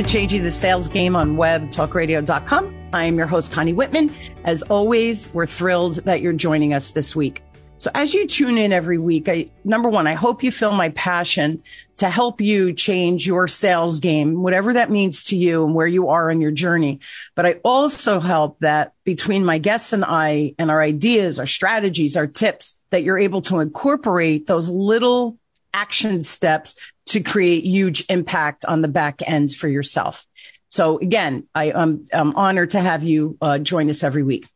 to Changing the Sales Game on webtalkradio.com. I am your host, Connie Whitman. As always, we're thrilled that you're joining us this week. So as you tune in every week, I, number one, I hope you feel my passion to help you change your sales game, whatever that means to you and where you are in your journey. But I also help that between my guests and I and our ideas, our strategies, our tips, that you're able to incorporate those little action steps to create huge impact on the back end for yourself. So again, I, am honored to have you uh, join us every week.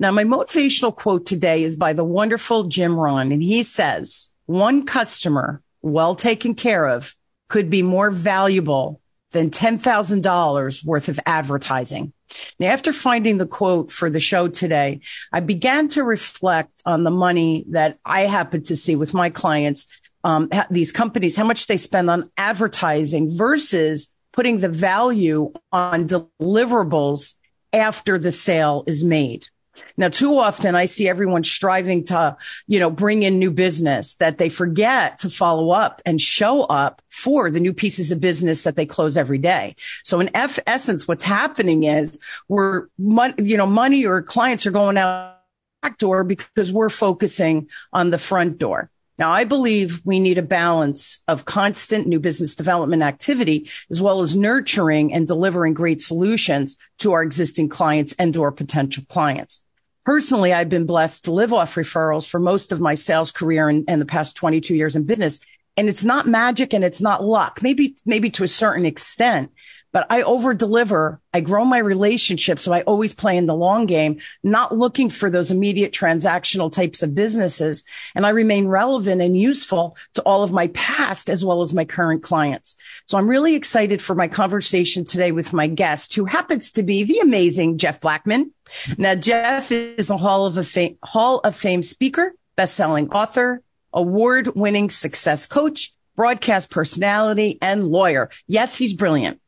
Now, my motivational quote today is by the wonderful Jim Rohn, and he says, one customer well taken care of could be more valuable than $10,000 worth of advertising. Now, after finding the quote for the show today, I began to reflect on the money that I happen to see with my clients, um, these companies, how much they spend on advertising versus putting the value on deliverables after the sale is made. Now, too often I see everyone striving to, you know, bring in new business that they forget to follow up and show up for the new pieces of business that they close every day. So in F essence, what's happening is we're, you know, money or clients are going out back door because we're focusing on the front door. Now, I believe we need a balance of constant new business development activity, as well as nurturing and delivering great solutions to our existing clients and to our potential clients. Personally, I've been blessed to live off referrals for most of my sales career and, and the past 22 years in business. And it's not magic and it's not luck, maybe, maybe to a certain extent, but I over deliver. I grow my relationships. So I always play in the long game, not looking for those immediate transactional types of businesses. And I remain relevant and useful to all of my past as well as my current clients. So I'm really excited for my conversation today with my guest who happens to be the amazing Jeff Blackman. Now, Jeff is a Hall of, Fame, Hall of Fame speaker, best-selling author, award-winning success coach, broadcast personality, and lawyer. Yes, he's brilliant.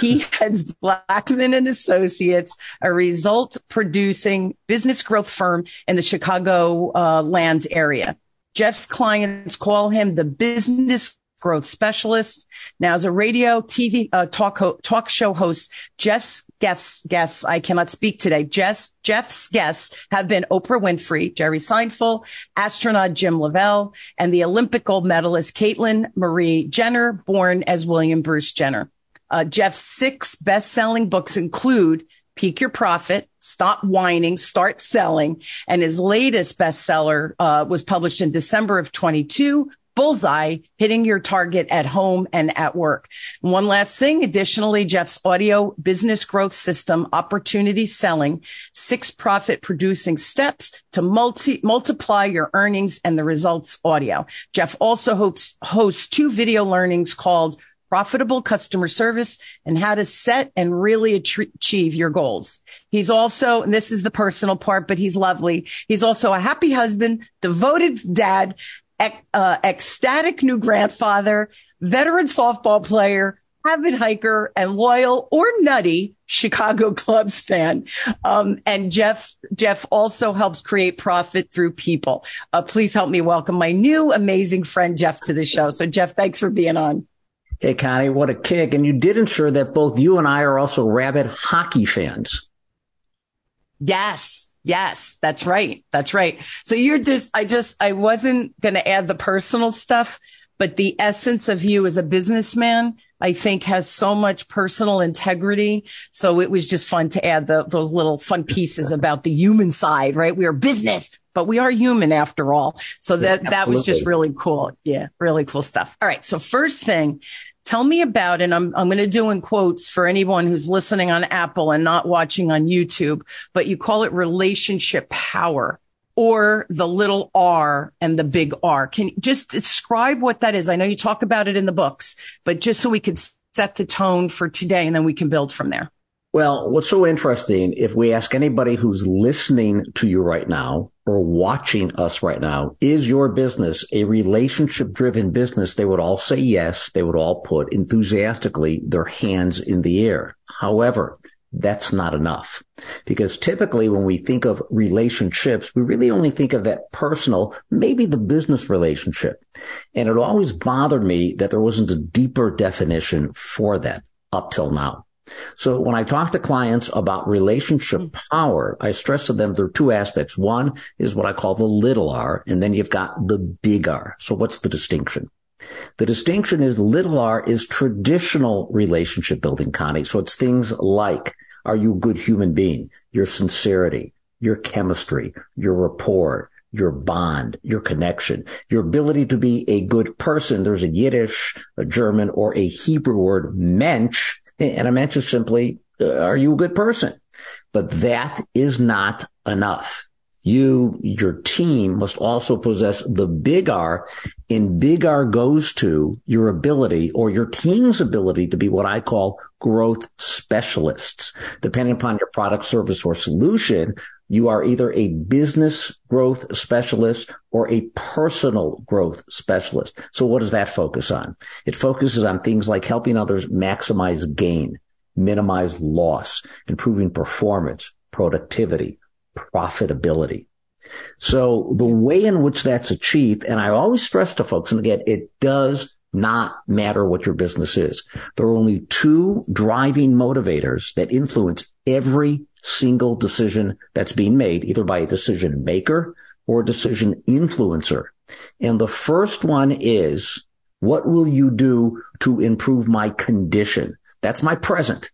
He heads Blackman and Associates, a result producing business growth firm in the Chicago uh, land area. Jeff's clients call him the business growth specialist. Now, as a radio, TV, uh, talk, ho- talk show host, Jeff's guests, guests, I cannot speak today. Jeff's, Jeff's guests have been Oprah Winfrey, Jerry Seinfeld, astronaut Jim Lovell, and the Olympic gold medalist Caitlyn Marie Jenner, born as William Bruce Jenner. Uh, Jeff's six best-selling books include Peak Your Profit, Stop Whining, Start Selling. And his latest bestseller uh, was published in December of 22, bullseye, hitting your target at home and at work. One last thing. Additionally, Jeff's audio business growth system, opportunity selling, six profit producing steps to multi, multiply your earnings and the results audio. Jeff also hosts, hosts two video learnings called profitable customer service and how to set and really achieve your goals. He's also, and this is the personal part, but he's lovely. He's also a happy husband, devoted dad, uh, ecstatic new grandfather, veteran softball player, avid hiker, and loyal or nutty Chicago Cubs fan. Um, and Jeff, Jeff also helps create profit through people. Uh, please help me welcome my new amazing friend Jeff to the show. So Jeff, thanks for being on. Hey, Connie, what a kick. And you did ensure that both you and I are also rabid hockey fans. Yes. Yes, that's right. That's right. So you're just, I just, I wasn't going to add the personal stuff, but the essence of you as a businessman, I think has so much personal integrity. So it was just fun to add the, those little fun pieces about the human side, right? We are business, but we are human after all. So that, yes, that was just really cool. Yeah. Really cool stuff. All right. So first thing, Tell me about, and I'm, I'm going to do in quotes for anyone who's listening on Apple and not watching on YouTube, but you call it relationship power or the little R and the big R. Can you just describe what that is? I know you talk about it in the books, but just so we could set the tone for today and then we can build from there. Well, what's so interesting, if we ask anybody who's listening to you right now or watching us right now, is your business a relationship driven business? They would all say yes. They would all put enthusiastically their hands in the air. However, that's not enough because typically when we think of relationships, we really only think of that personal, maybe the business relationship. And it always bothered me that there wasn't a deeper definition for that. up till now. So when I talk to clients about relationship mm. power, I stress to them there are two aspects. One is what I call the little r, and then you've got the big R. So what's the distinction? The distinction is little r is traditional relationship building, Connie. So it's things like, are you a good human being? Your sincerity, your chemistry, your rapport, your bond, your connection, your ability to be a good person. There's a Yiddish, a German, or a Hebrew word, mensch, and I is simply, uh, are you a good person? But that is not enough you, your team must also possess the big R and big R goes to your ability or your team's ability to be what I call growth specialists. Depending upon your product, service, or solution, you are either a business growth specialist or a personal growth specialist. So what does that focus on? It focuses on things like helping others maximize gain, minimize loss, improving performance, productivity, profitability. So the way in which that's achieved, and I always stress to folks, and again, it does not matter what your business is. There are only two driving motivators that influence every single decision that's being made, either by a decision maker or a decision influencer. And the first one is, what will you do to improve my condition? That's my present.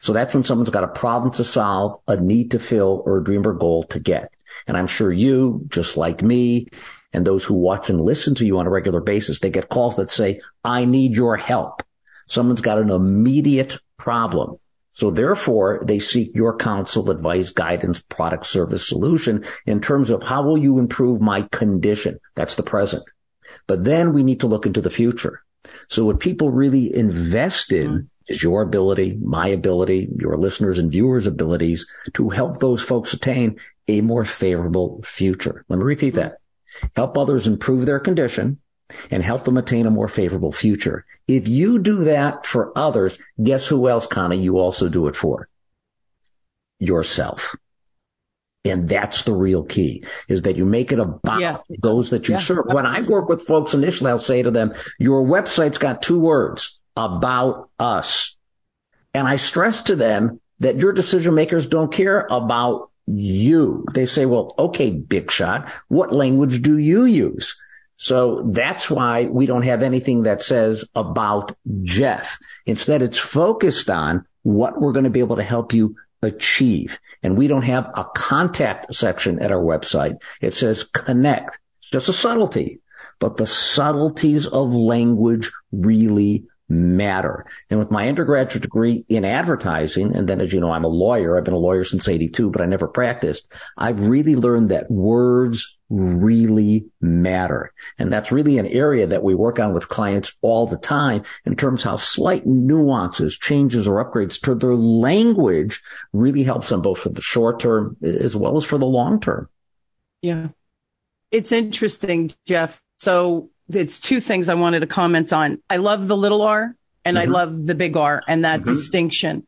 So that's when someone's got a problem to solve, a need to fill, or a dream or goal to get. And I'm sure you, just like me, and those who watch and listen to you on a regular basis, they get calls that say, I need your help. Someone's got an immediate problem. So therefore, they seek your counsel, advice, guidance, product, service, solution in terms of how will you improve my condition? That's the present. But then we need to look into the future. So what people really invest in is your ability, my ability, your listeners and viewers' abilities to help those folks attain a more favorable future. Let me repeat that. Help others improve their condition and help them attain a more favorable future. If you do that for others, guess who else, Connie, you also do it for? Yourself. And that's the real key is that you make it about yeah. those that you yeah. serve. When I work with folks initially, I'll say to them, your website's got two words about us. And I stress to them that your decision makers don't care about you. They say, well, okay, big shot. What language do you use? So that's why we don't have anything that says about Jeff. Instead, it's focused on what we're going to be able to help you achieve. And we don't have a contact section at our website. It says connect. It's just a subtlety, but the subtleties of language really matter. And with my undergraduate degree in advertising, and then as you know, I'm a lawyer. I've been a lawyer since 82, but I never practiced. I've really learned that words really matter. And that's really an area that we work on with clients all the time in terms of how slight nuances, changes or upgrades to their language really helps them both for the short term as well as for the long term. Yeah. It's interesting, Jeff. So it's two things I wanted to comment on. I love the little R and mm-hmm. I love the big R and that mm-hmm. distinction.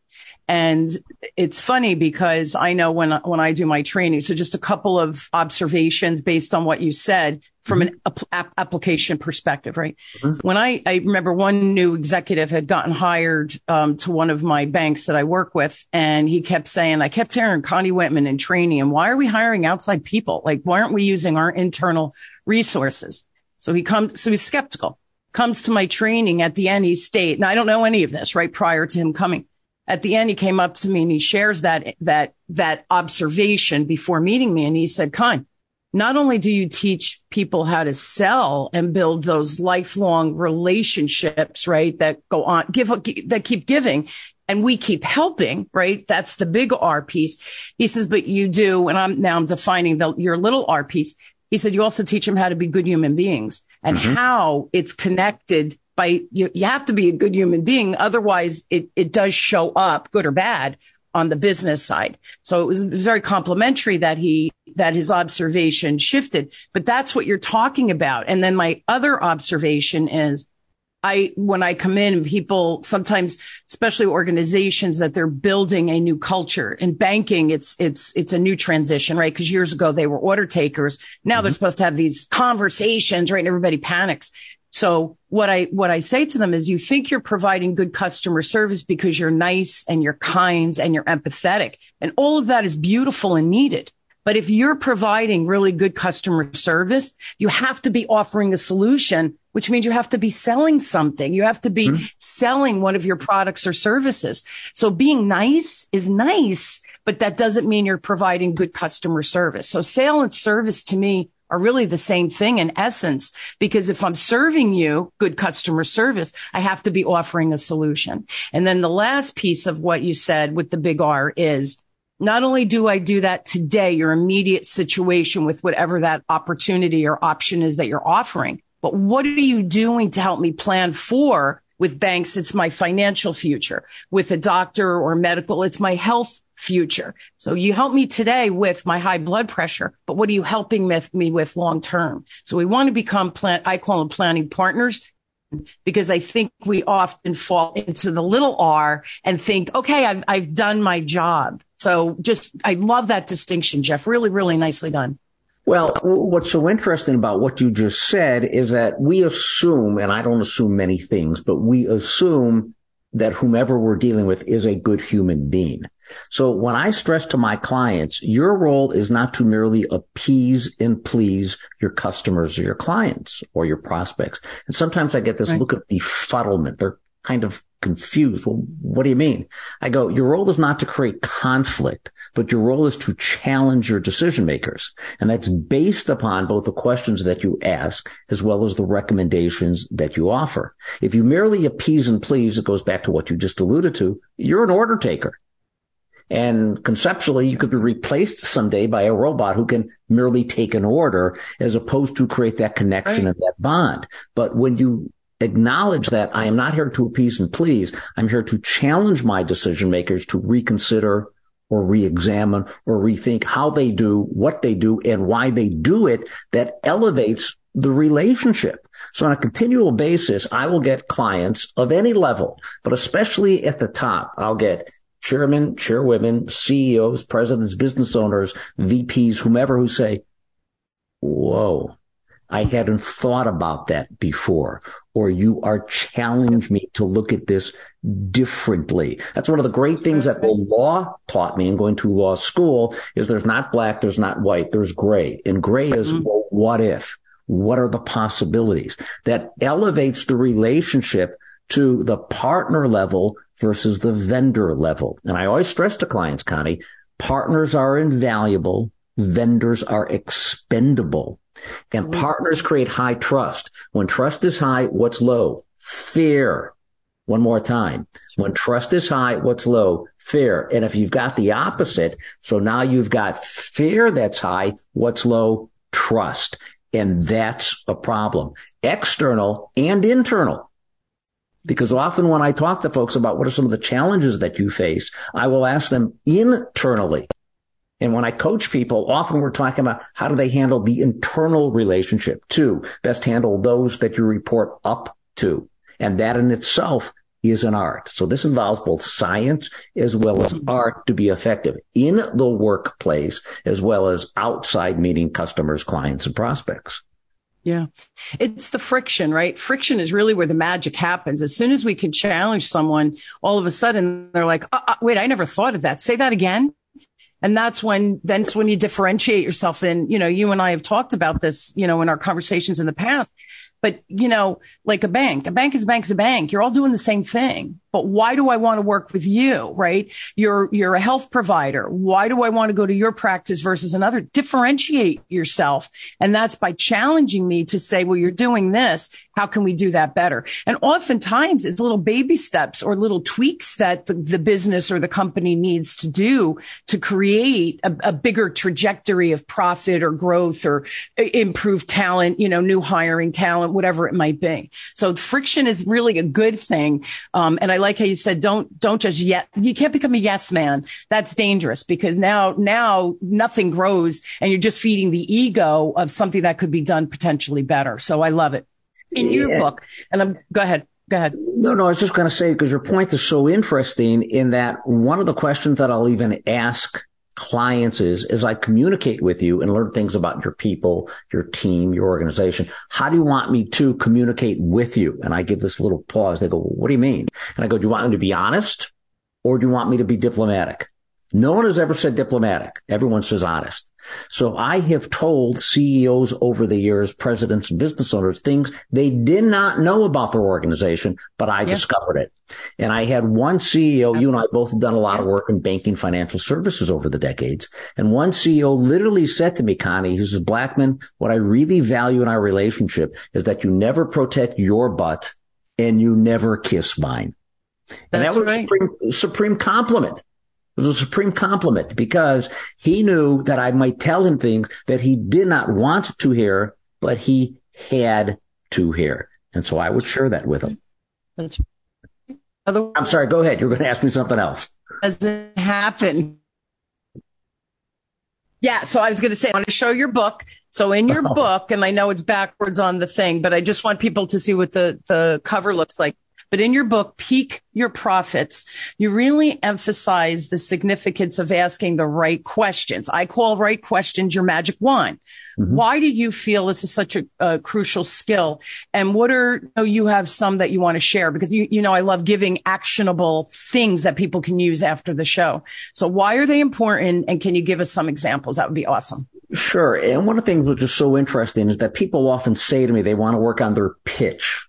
And it's funny because I know when, when I do my training, so just a couple of observations based on what you said from mm-hmm. an ap- application perspective, right? Mm-hmm. When I, I remember one new executive had gotten hired, um, to one of my banks that I work with and he kept saying, I kept hearing Connie Whitman in training and why are we hiring outside people? Like, why aren't we using our internal resources? So he comes, so he's skeptical, comes to my training at the end. He stayed. and I don't know any of this, right? Prior to him coming at the end, he came up to me and he shares that, that, that observation before meeting me. And he said, Con, not only do you teach people how to sell and build those lifelong relationships, right? That go on, give, that keep giving and we keep helping, right? That's the big R piece. He says, but you do, and I'm now I'm defining the, your little R piece. He said, you also teach them how to be good human beings and mm-hmm. how it's connected by you, you have to be a good human being. Otherwise it, it does show up good or bad on the business side. So it was, it was very complimentary that he, that his observation shifted, but that's what you're talking about. And then my other observation is I, when I come in, people sometimes, especially organizations that they're building a new culture in banking, it's, it's, it's a new transition, right? Cause years ago they were order takers. Now mm-hmm. they're supposed to have these conversations, right? And everybody panics. So what I, what I say to them is you think you're providing good customer service because you're nice and you're kind and you're empathetic. And all of that is beautiful and needed. But if you're providing really good customer service, you have to be offering a solution, which means you have to be selling something. You have to be mm-hmm. selling one of your products or services. So being nice is nice, but that doesn't mean you're providing good customer service. So sale and service to me are really the same thing in essence, because if I'm serving you good customer service, I have to be offering a solution. And then the last piece of what you said with the big R is not only do I do that today, your immediate situation with whatever that opportunity or option is that you're offering, but what are you doing to help me plan for with banks? It's my financial future. With a doctor or medical, it's my health future. So you help me today with my high blood pressure, but what are you helping me with long term? So we want to become plan, I call them planning partners because I think we often fall into the little R and think, okay, I've, I've done my job. So just, I love that distinction, Jeff. Really, really nicely done. Well, what's so interesting about what you just said is that we assume, and I don't assume many things, but we assume that whomever we're dealing with is a good human being. So when I stress to my clients, your role is not to merely appease and please your customers or your clients or your prospects. And sometimes I get this right. look of befuddlement. They're kind of confused. Well, what do you mean? I go, your role is not to create conflict, but your role is to challenge your decision makers. And that's based upon both the questions that you ask as well as the recommendations that you offer. If you merely appease and please, it goes back to what you just alluded to. You're an order taker. And conceptually, you could be replaced someday by a robot who can merely take an order as opposed to create that connection right. and that bond. But when you acknowledge that I am not here to appease and please. I'm here to challenge my decision makers to reconsider or re-examine or rethink how they do what they do and why they do it that elevates the relationship. So on a continual basis, I will get clients of any level, but especially at the top, I'll get chairmen, chairwomen, CEOs, presidents, business owners, VPs, whomever who say, whoa, I hadn't thought about that before, or you are challenging me to look at this differently. That's one of the great things that the law taught me in going to law school is there's not black, there's not white, there's gray. And gray is, mm-hmm. well, what if? What are the possibilities? That elevates the relationship to the partner level versus the vendor level. And I always stress to clients, Connie, partners are invaluable. Vendors are expendable. And mm-hmm. partners create high trust. When trust is high, what's low? Fear. One more time. When trust is high, what's low? Fear. And if you've got the opposite, so now you've got fear that's high, what's low? Trust. And that's a problem. External and internal. Because often when I talk to folks about what are some of the challenges that you face, I will ask them internally, and when I coach people, often we're talking about how do they handle the internal relationship too. Best handle those that you report up to. And that in itself is an art. So this involves both science as well as art to be effective in the workplace as well as outside meeting customers, clients and prospects. Yeah. It's the friction, right? Friction is really where the magic happens. As soon as we can challenge someone, all of a sudden they're like, uh, wait, I never thought of that. Say that again. And that's when, that's when you differentiate yourself. And, you know, you and I have talked about this, you know, in our conversations in the past. But, you know, like a bank, a bank is a bank is a bank. You're all doing the same thing but why do I want to work with you? Right? You're, you're a health provider. Why do I want to go to your practice versus another? Differentiate yourself. And that's by challenging me to say, well, you're doing this. How can we do that better? And oftentimes it's little baby steps or little tweaks that the, the business or the company needs to do to create a, a bigger trajectory of profit or growth or improve talent, you know, new hiring talent, whatever it might be. So friction is really a good thing. Um, and I like like how you said, don't, don't just yet, you can't become a yes man. That's dangerous because now, now nothing grows and you're just feeding the ego of something that could be done potentially better. So I love it in your book. And I'm, go ahead. Go ahead. No, no, I was just going to say, because your point is so interesting in that one of the questions that I'll even ask clients is, as I communicate with you and learn things about your people, your team, your organization. How do you want me to communicate with you? And I give this little pause. They go, well, what do you mean? And I go, do you want me to be honest or do you want me to be diplomatic? No one has ever said diplomatic. Everyone says honest. So I have told CEOs over the years, presidents and business owners things they did not know about their organization, but I discovered it. And I had one CEO, you and I both have done a lot of work in banking financial services over the decades. And one CEO literally said to me, Connie, he says, Blackman, what I really value in our relationship is that you never protect your butt and you never kiss mine. That's and that was right. a supreme, supreme compliment. It was a supreme compliment because he knew that I might tell him things that he did not want to hear, but he had to hear. And so I would share that with him. I'm sorry, go ahead. You're going to ask me something else. Doesn't happen. Yeah, so I was going to say, I want to show your book. So in your book, and I know it's backwards on the thing, but I just want people to see what the, the cover looks like. But in your book, Peak Your Profits, you really emphasize the significance of asking the right questions. I call right questions your magic wand. Mm-hmm. Why do you feel this is such a, a crucial skill? And what are, you, know, you have some that you want to share because you, you know, I love giving actionable things that people can use after the show. So why are they important? And can you give us some examples? That would be awesome. Sure. And one of the things which is so interesting is that people often say to me they want to work on their pitch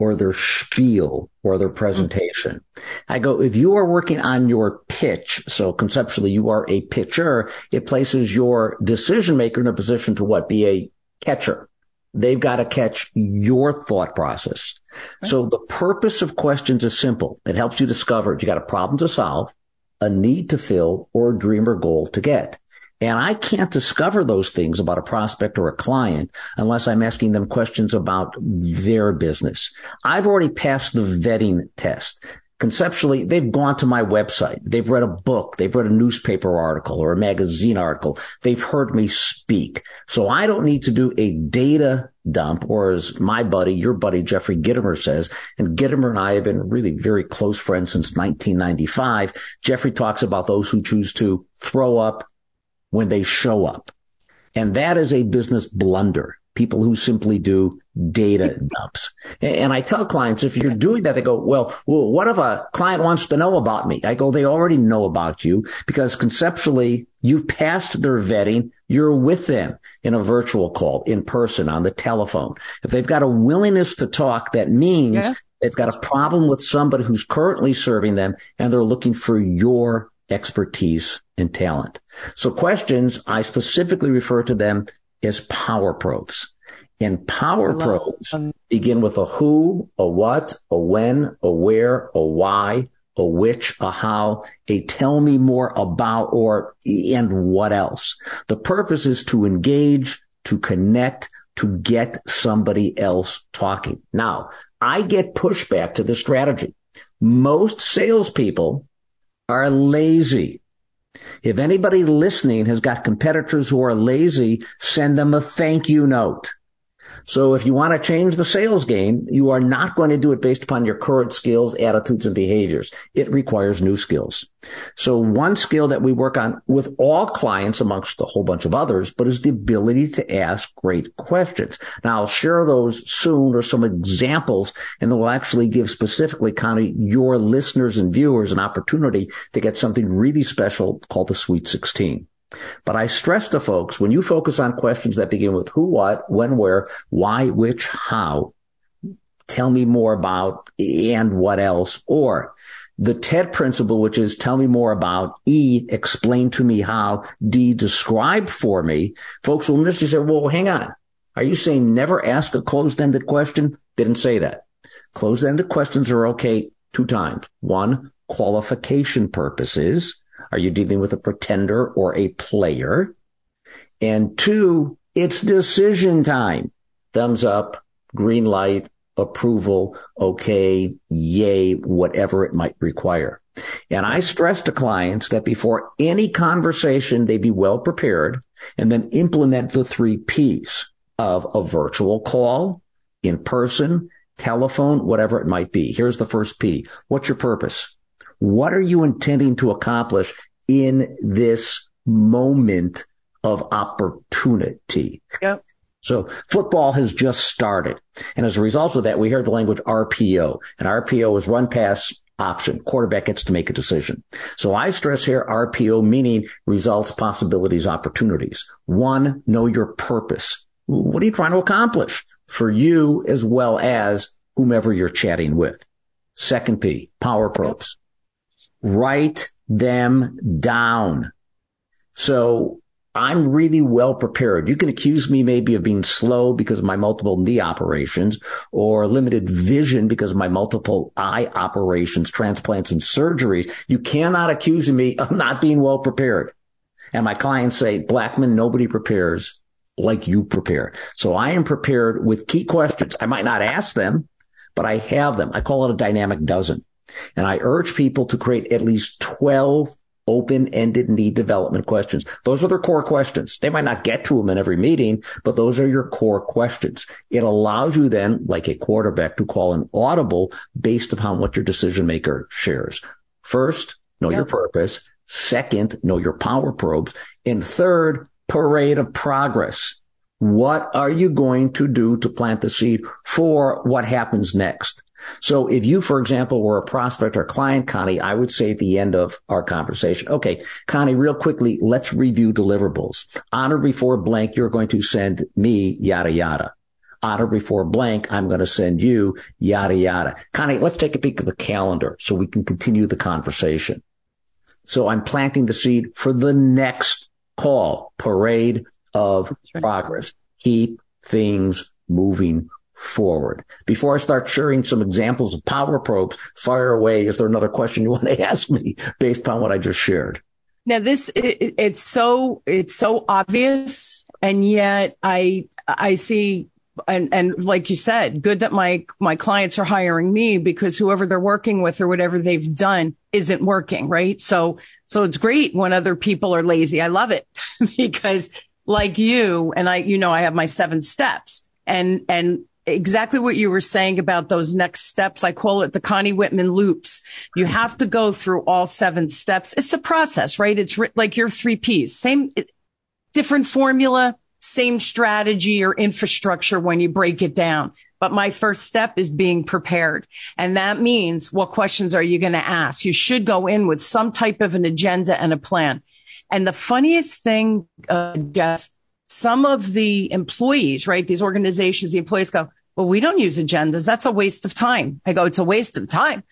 or their spiel or their presentation. I go, if you are working on your pitch, so conceptually you are a pitcher, it places your decision maker in a position to what? Be a catcher. They've got to catch your thought process. Right. So the purpose of questions is simple. It helps you discover you got a problem to solve, a need to fill, or a dream or goal to get. And I can't discover those things about a prospect or a client unless I'm asking them questions about their business. I've already passed the vetting test. Conceptually, they've gone to my website. They've read a book. They've read a newspaper article or a magazine article. They've heard me speak. So I don't need to do a data dump or as my buddy, your buddy, Jeffrey Gitomer says, and Gitomer and I have been really very close friends since 1995. Jeffrey talks about those who choose to throw up, when they show up. And that is a business blunder. People who simply do data dumps. And I tell clients, if you're doing that, they go, well, well, what if a client wants to know about me? I go, they already know about you because conceptually you've passed their vetting. You're with them in a virtual call, in person, on the telephone. If they've got a willingness to talk, that means yeah. they've got a problem with somebody who's currently serving them and they're looking for your expertise and talent. So questions, I specifically refer to them as power probes. And power probes begin with a who, a what, a when, a where, a why, a which, a how, a tell me more about or and what else. The purpose is to engage, to connect, to get somebody else talking. Now, I get pushback to the strategy. Most salespeople are lazy. If anybody listening has got competitors who are lazy, send them a thank you note. So if you want to change the sales game, you are not going to do it based upon your current skills, attitudes, and behaviors. It requires new skills. So one skill that we work on with all clients amongst a whole bunch of others, but is the ability to ask great questions. Now I'll share those soon or some examples and we'll actually give specifically kind of your listeners and viewers an opportunity to get something really special called the Sweet 16. But I stress to folks, when you focus on questions that begin with who, what, when, where, why, which, how, tell me more about and what else, or the TED principle, which is tell me more about E, explain to me how, D, describe for me. Folks will initially say, well, hang on. Are you saying never ask a closed-ended question? Didn't say that. Closed-ended questions are okay two times. One, qualification purposes. Are you dealing with a pretender or a player? And two, it's decision time. Thumbs up, green light, approval, okay, yay, whatever it might require. And I stress to clients that before any conversation, they be well prepared and then implement the three P's of a virtual call, in person, telephone, whatever it might be. Here's the first P. What's your purpose? What are you intending to accomplish in this moment of opportunity. Yep. So football has just started. And as a result of that, we hear the language RPO and RPO is run pass option. Quarterback gets to make a decision. So I stress here RPO meaning results, possibilities, opportunities. One, know your purpose. What are you trying to accomplish for you as well as whomever you're chatting with? Second P, power probes. Write them down. So I'm really well prepared. You can accuse me maybe of being slow because of my multiple knee operations or limited vision because of my multiple eye operations, transplants and surgeries. You cannot accuse me of not being well prepared. And my clients say, Blackman, nobody prepares like you prepare. So I am prepared with key questions. I might not ask them, but I have them. I call it a dynamic dozen. And I urge people to create at least 12 open-ended need development questions. Those are their core questions. They might not get to them in every meeting, but those are your core questions. It allows you then, like a quarterback, to call an audible based upon what your decision maker shares. First, know your purpose. Second, know your power probes. And third, parade of progress. What are you going to do to plant the seed for what happens next? So if you, for example, were a prospect or client, Connie, I would say at the end of our conversation, okay, Connie, real quickly, let's review deliverables. Honor before blank, you're going to send me yada yada. Honor before blank, I'm going to send you yada yada. Connie, let's take a peek at the calendar so we can continue the conversation. So I'm planting the seed for the next call, parade of right. progress. Keep things moving forward. Before I start sharing some examples of power probes, fire away. Is there another question you want to ask me based on what I just shared? Now this, it, it's so, it's so obvious. And yet I, I see and and like you said, good that my my clients are hiring me because whoever they're working with or whatever they've done isn't working, right? So so it's great when other people are lazy. I love it because like you and I, you know, I have my seven steps and and exactly what you were saying about those next steps. I call it the Connie Whitman loops. You have to go through all seven steps. It's a process, right? It's like your three P's, same, different formula, same strategy or infrastructure when you break it down. But my first step is being prepared. And that means what questions are you going to ask? You should go in with some type of an agenda and a plan. And the funniest thing, uh, Jeff, some of the employees, right? These organizations, the employees go, well, we don't use agendas. That's a waste of time. I go, it's a waste of time.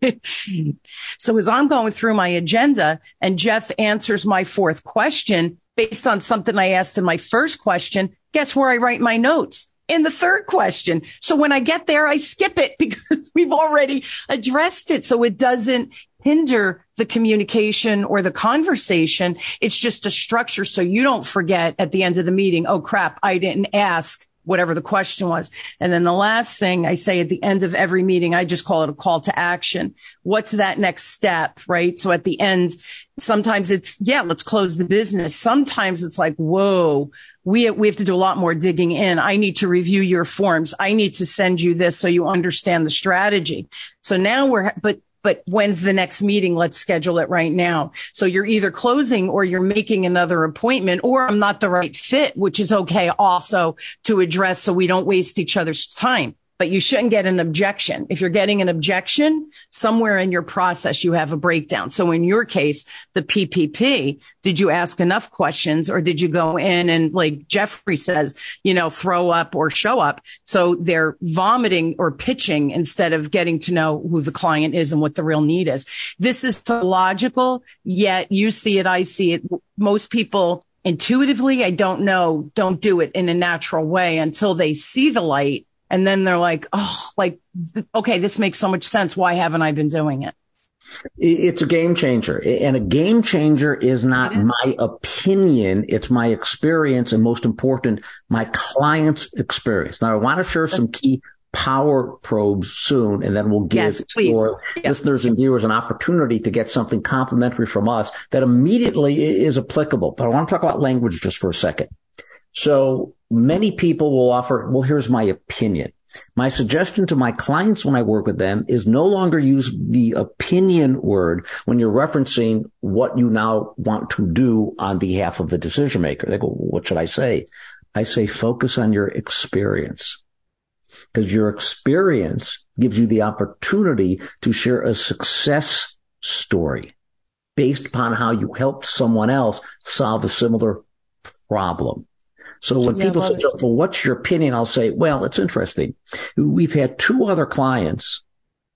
so as I'm going through my agenda and Jeff answers my fourth question based on something I asked in my first question, guess where I write my notes? In the third question. So when I get there, I skip it because we've already addressed it. So it doesn't hinder the communication or the conversation. It's just a structure. So you don't forget at the end of the meeting, oh crap, I didn't ask whatever the question was. And then the last thing I say at the end of every meeting, I just call it a call to action. What's that next step? Right. So at the end, sometimes it's, yeah, let's close the business. Sometimes it's like, whoa, we, we have to do a lot more digging in. I need to review your forms. I need to send you this so you understand the strategy. So now we're, but but when's the next meeting? Let's schedule it right now. So you're either closing or you're making another appointment or I'm not the right fit, which is okay also to address so we don't waste each other's time but you shouldn't get an objection. If you're getting an objection, somewhere in your process, you have a breakdown. So in your case, the PPP, did you ask enough questions or did you go in and like Jeffrey says, you know, throw up or show up? So they're vomiting or pitching instead of getting to know who the client is and what the real need is. This is so logical, yet you see it, I see it. Most people intuitively, I don't know, don't do it in a natural way until they see the light and then they're like, oh, like, okay, this makes so much sense. Why haven't I been doing it? It's a game changer. And a game changer is not is. my opinion. It's my experience and most important, my client's experience. Now I want to share some key power probes soon, and then we'll give yes, listeners and viewers an opportunity to get something complimentary from us that immediately is applicable. But I want to talk about language just for a second. So many people will offer, well, here's my opinion. My suggestion to my clients when I work with them is no longer use the opinion word when you're referencing what you now want to do on behalf of the decision maker. They go, what should I say? I say focus on your experience because your experience gives you the opportunity to share a success story based upon how you helped someone else solve a similar problem. So when yeah, people say, well, what's your opinion? I'll say, well, it's interesting. We've had two other clients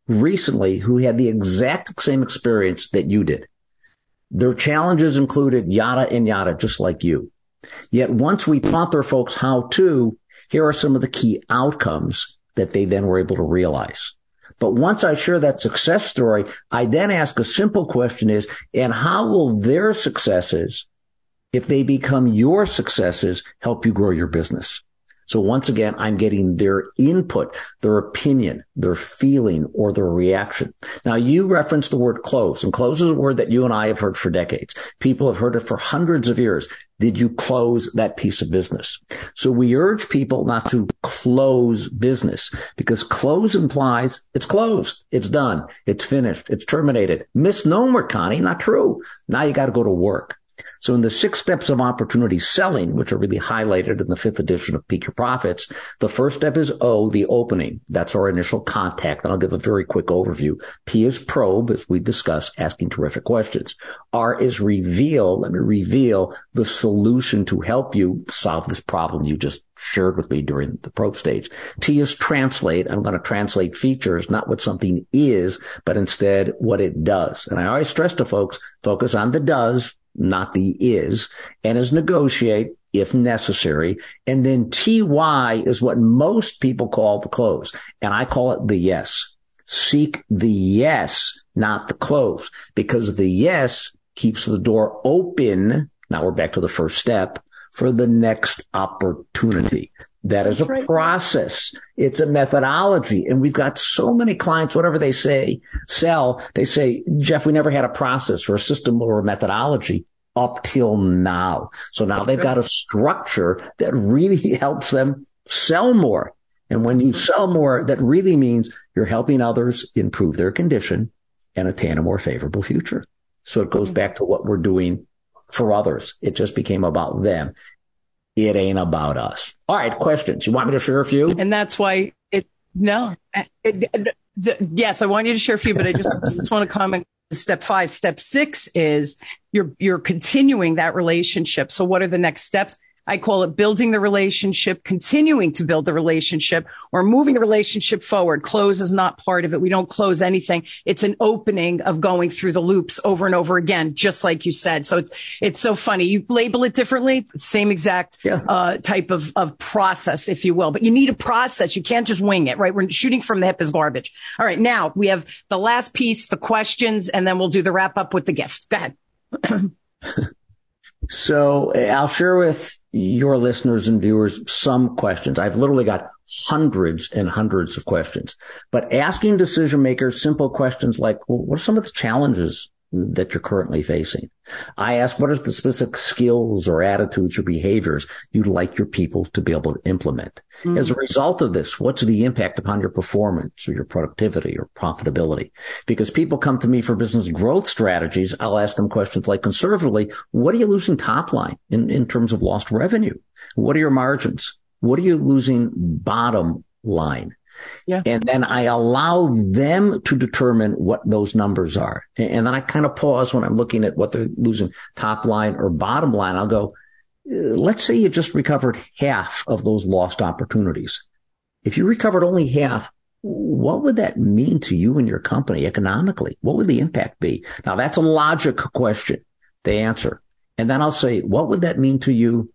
recently who had the exact same experience that you did. Their challenges included yada and yada, just like you. Yet once we taught their folks how to, here are some of the key outcomes that they then were able to realize. But once I share that success story, I then ask a simple question is, and how will their successes if they become your successes, help you grow your business. So once again, I'm getting their input, their opinion, their feeling, or their reaction. Now you referenced the word close, and close is a word that you and I have heard for decades. People have heard it for hundreds of years. Did you close that piece of business? So we urge people not to close business because close implies it's closed. It's done. It's finished. It's terminated. Misnomer, Connie. Not true. Now you got to go to work. So in the six steps of opportunity selling, which are really highlighted in the fifth edition of Peak Your Profits, the first step is O, the opening. That's our initial contact. And I'll give a very quick overview. P is probe, as we discussed, asking terrific questions. R is reveal. Let me reveal the solution to help you solve this problem you just shared with me during the probe stage. T is translate. I'm going to translate features, not what something is, but instead what it does. And I always stress to folks, focus on the does, not the is, and is negotiate if necessary. And then TY is what most people call the close. And I call it the yes. Seek the yes, not the close, because the yes keeps the door open. Now we're back to the first step for the next opportunity. That is a right. process. It's a methodology. And we've got so many clients, whatever they say, sell, they say, Jeff, we never had a process or a system or a methodology up till now. So now they've got a structure that really helps them sell more. And when you sell more, that really means you're helping others improve their condition and attain a more favorable future. So it goes mm-hmm. back to what we're doing for others. It just became about them. It ain't about us. All right. Questions. You want me to share a few? And that's why it, no, it, the, yes, I want you to share a few, but I just, just want to comment step five. Step six is you're, you're continuing that relationship. So what are the next steps? I call it building the relationship, continuing to build the relationship or moving the relationship forward. Close is not part of it. We don't close anything. It's an opening of going through the loops over and over again, just like you said. So it's, it's so funny. You label it differently, same exact yeah. uh, type of, of process, if you will, but you need a process. You can't just wing it, right? We're shooting from the hip is garbage. All right. Now we have the last piece, the questions, and then we'll do the wrap up with the gifts. Go ahead. So eh, I'll share with your listeners and viewers some questions. I've literally got hundreds and hundreds of questions, but asking decision makers simple questions like, well, what are some of the challenges that you're currently facing. I ask, what are the specific skills or attitudes or behaviors you'd like your people to be able to implement? Mm-hmm. As a result of this, what's the impact upon your performance or your productivity or profitability? Because people come to me for business growth strategies. I'll ask them questions like conservatively, what are you losing top line in, in terms of lost revenue? What are your margins? What are you losing bottom line? Yeah. And then I allow them to determine what those numbers are. And then I kind of pause when I'm looking at what they're losing top line or bottom line. I'll go, uh, let's say you just recovered half of those lost opportunities. If you recovered only half, what would that mean to you and your company economically? What would the impact be? Now that's a logic question to answer. And then I'll say, what would that mean to you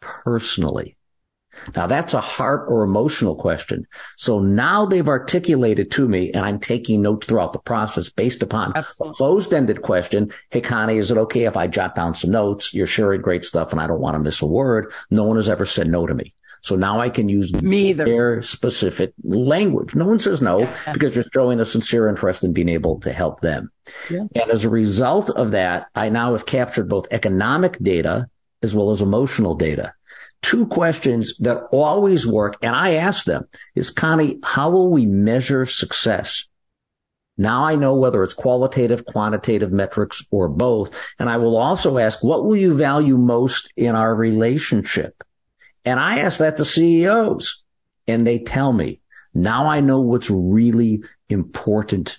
personally? Now that's a heart or emotional question. So now they've articulated to me and I'm taking notes throughout the process based upon Absolutely. a closed ended question. Hey, Connie, is it okay if I jot down some notes? You're sharing great stuff and I don't want to miss a word. No one has ever said no to me. So now I can use me their specific language. No one says no yeah. because you're showing a sincere interest in being able to help them. Yeah. And as a result of that, I now have captured both economic data as well as emotional data. Two questions that always work. And I ask them is Connie, how will we measure success? Now I know whether it's qualitative, quantitative metrics or both. And I will also ask, what will you value most in our relationship? And I ask that to CEOs and they tell me. Now I know what's really important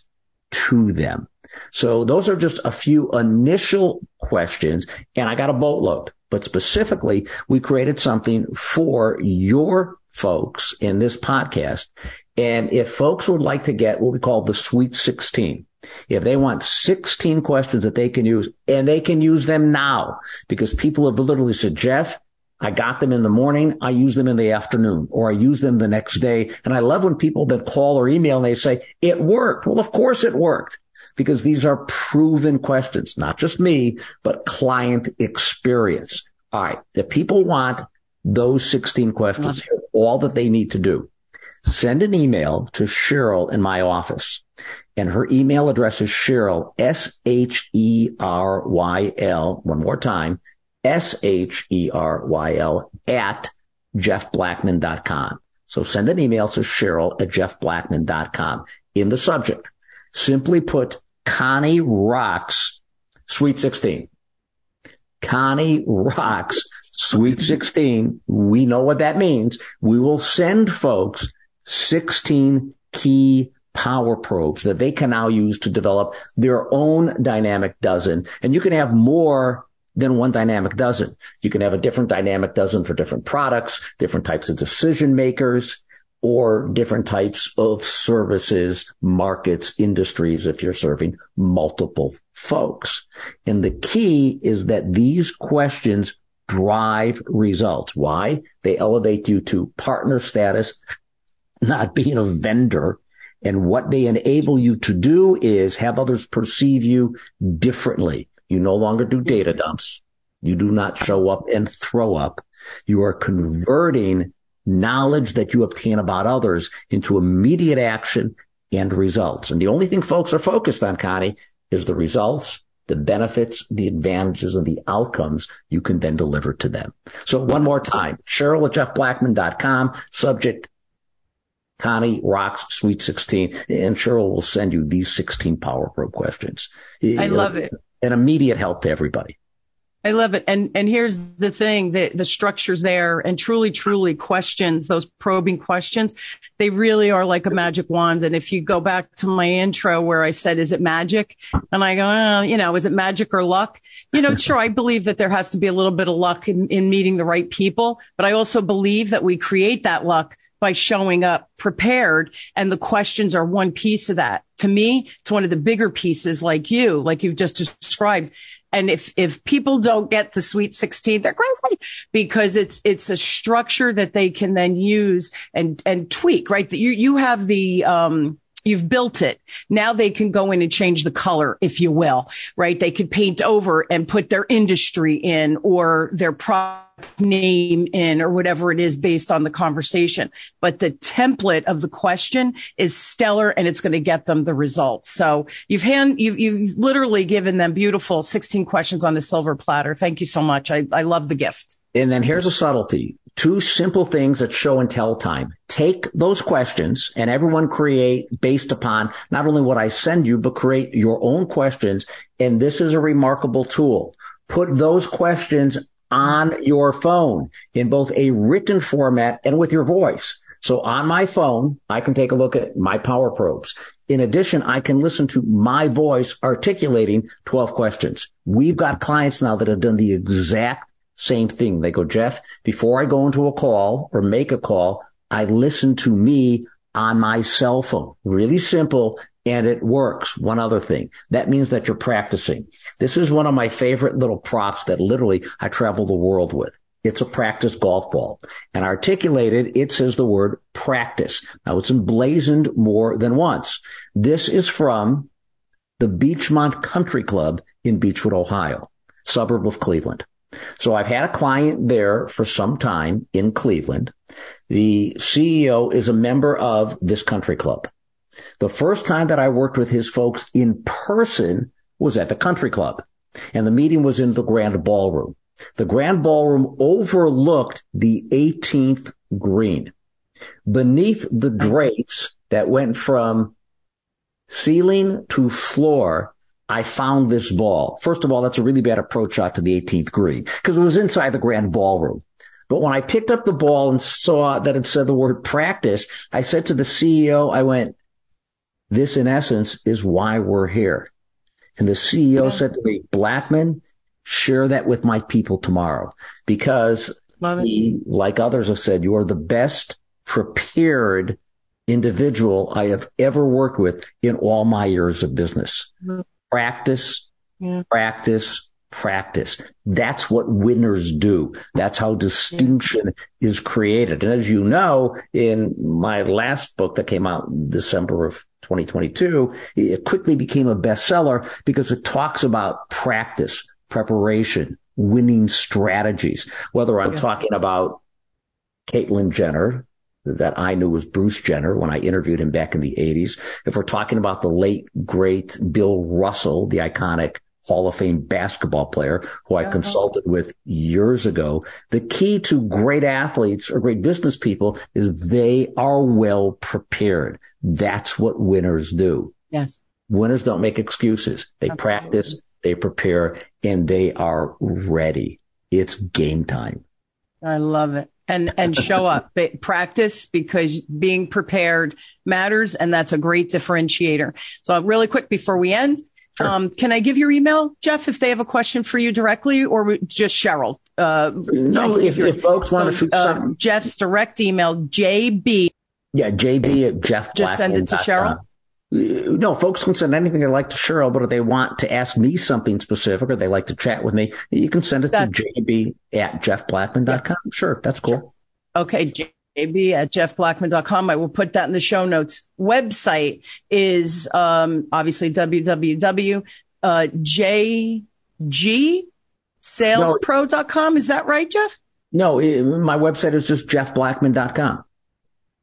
to them. So those are just a few initial questions and I got a boatload, but specifically we created something for your folks in this podcast. And if folks would like to get what we call the sweet 16, if they want 16 questions that they can use and they can use them now because people have literally said, Jeff, I got them in the morning. I use them in the afternoon or I use them the next day. And I love when people then call or email and they say it worked. Well, of course it worked because these are proven questions, not just me, but client experience. All right. If people want those 16 questions, here's all that they need to do. Send an email to Cheryl in my office. And her email address is Cheryl, S-H-E-R-Y-L, one more time, S-H-E-R-Y-L at jeffblackman.com. So send an email to Cheryl at jeffblackman.com. In the subject, simply put Connie rocks Sweet 16. Connie rocks Sweet 16. We know what that means. We will send folks 16 key power probes that they can now use to develop their own dynamic dozen. And you can have more than one dynamic dozen. You can have a different dynamic dozen for different products, different types of decision makers, or different types of services, markets, industries, if you're serving multiple folks. And the key is that these questions drive results. Why? They elevate you to partner status, not being a vendor. And what they enable you to do is have others perceive you differently. You no longer do data dumps. You do not show up and throw up. You are converting knowledge that you obtain about others into immediate action and results. And the only thing folks are focused on, Connie, is the results, the benefits, the advantages, and the outcomes you can then deliver to them. So one more time, Cheryl at jeffblackman.com, subject Connie rocks Sweet 16, and Cheryl will send you these 16 Power Probe questions. I love it an immediate help to everybody. I love it. And and here's the thing, the the structures there and truly, truly questions, those probing questions, they really are like a magic wand. And if you go back to my intro where I said, is it magic? And I go, oh, you know, is it magic or luck? You know, sure, I believe that there has to be a little bit of luck in, in meeting the right people, but I also believe that we create that luck by showing up prepared. And the questions are one piece of that. To me, it's one of the bigger pieces like you, like you've just described. And if, if people don't get the sweet 16, they're crazy because it's, it's a structure that they can then use and, and tweak, right? You, you have the, um, You've built it. Now they can go in and change the color, if you will, right? They could paint over and put their industry in or their product name in or whatever it is based on the conversation. But the template of the question is stellar and it's going to get them the results. So you've hand, you've, you've literally given them beautiful 16 questions on a silver platter. Thank you so much. I, I love the gift. And then here's a subtlety. Two simple things that show and tell time. Take those questions and everyone create based upon not only what I send you, but create your own questions. And this is a remarkable tool. Put those questions on your phone in both a written format and with your voice. So on my phone, I can take a look at my power probes. In addition, I can listen to my voice articulating 12 questions. We've got clients now that have done the exact same thing. They go, Jeff, before I go into a call or make a call, I listen to me on my cell phone. Really simple and it works. One other thing. That means that you're practicing. This is one of my favorite little props that literally I travel the world with. It's a practice golf ball and articulated. It says the word practice. Now it's emblazoned more than once. This is from the Beechmont Country Club in Beachwood, Ohio, suburb of Cleveland. So I've had a client there for some time in Cleveland. The CEO is a member of this country club. The first time that I worked with his folks in person was at the country club and the meeting was in the grand ballroom. The Grand Ballroom overlooked the 18th green. Beneath the drapes that went from ceiling to floor, I found this ball. First of all, that's a really bad approach shot to the 18th green because it was inside the Grand Ballroom. But when I picked up the ball and saw that it said the word practice, I said to the CEO, I went, this in essence is why we're here. And the CEO yeah. said to me, Blackman, share that with my people tomorrow because he, like others have said, you are the best prepared individual I have ever worked with in all my years of business. Mm-hmm. Practice, yeah. practice, practice. That's what winners do. That's how distinction yeah. is created. And as you know, in my last book that came out in December of 2022, it quickly became a bestseller because it talks about practice, preparation, winning strategies. Whether I'm yeah. talking about Caitlyn Jenner, that I knew was Bruce Jenner when I interviewed him back in the 80s. If we're talking about the late, great Bill Russell, the iconic Hall of Fame basketball player who I uh-huh. consulted with years ago. The key to great athletes or great business people is they are well prepared. That's what winners do. Yes. Winners don't make excuses. They Absolutely. practice, they prepare, and they are ready. It's game time. I love it. And, and show up, But practice because being prepared matters. And that's a great differentiator. So really quick before we end, Sure. Um, can I give your email, Jeff, if they have a question for you directly or just Cheryl? Uh, no, if, if, folks want so, to uh, Jeff's direct email, JB. Yeah, JB at Jeff. Just send it to Cheryl. No, folks can send anything they like to Cheryl, but if they want to ask me something specific or they like to chat with me, you can send it that's, to JB at jeffblackman.com. Yeah. Sure, that's cool. Sure. Okay, JB at jeffblackman.com. I will put that in the show notes. Website is um, obviously www.jgsalespro.com. Is that right, Jeff? No, my website is just jeffblackman.com.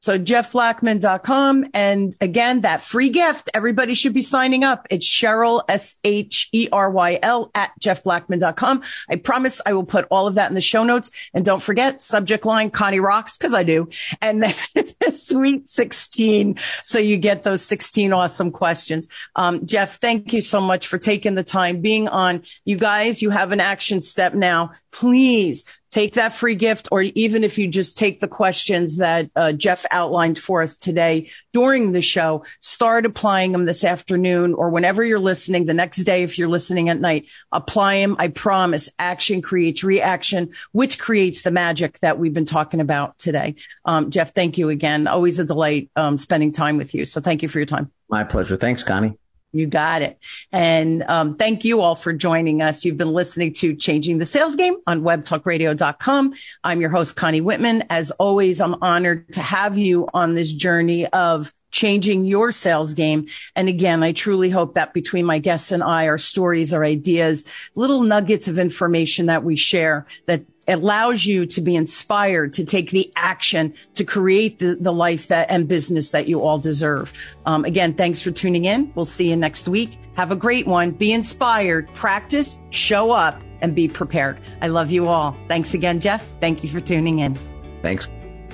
So jeffblackman.com. And again, that free gift, everybody should be signing up. It's Cheryl, S-H-E-R-Y-L at jeffblackman.com. I promise I will put all of that in the show notes. And don't forget subject line Connie rocks because I do. And then sweet 16. So you get those 16 awesome questions. Um, Jeff, thank you so much for taking the time being on. You guys, you have an action step now. Please take that free gift, or even if you just take the questions that uh, Jeff outlined for us today during the show, start applying them this afternoon or whenever you're listening the next day. If you're listening at night, apply them. I promise action creates reaction, which creates the magic that we've been talking about today. Um, Jeff, thank you again. Always a delight um, spending time with you. So thank you for your time. My pleasure. Thanks, Connie. You got it. And um, thank you all for joining us. You've been listening to Changing the Sales Game on webtalkradio.com. I'm your host, Connie Whitman. As always, I'm honored to have you on this journey of changing your sales game. And again, I truly hope that between my guests and I, our stories, our ideas, little nuggets of information that we share that allows you to be inspired to take the action to create the, the life that and business that you all deserve. Um, again, thanks for tuning in. We'll see you next week. Have a great one. Be inspired, practice, show up, and be prepared. I love you all. Thanks again, Jeff. Thank you for tuning in. Thanks.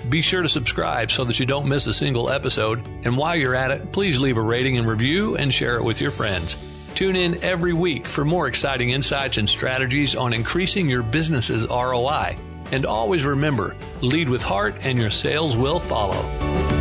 Be sure to subscribe so that you don't miss a single episode. And while you're at it, please leave a rating and review and share it with your friends. Tune in every week for more exciting insights and strategies on increasing your business's ROI. And always remember, lead with heart and your sales will follow.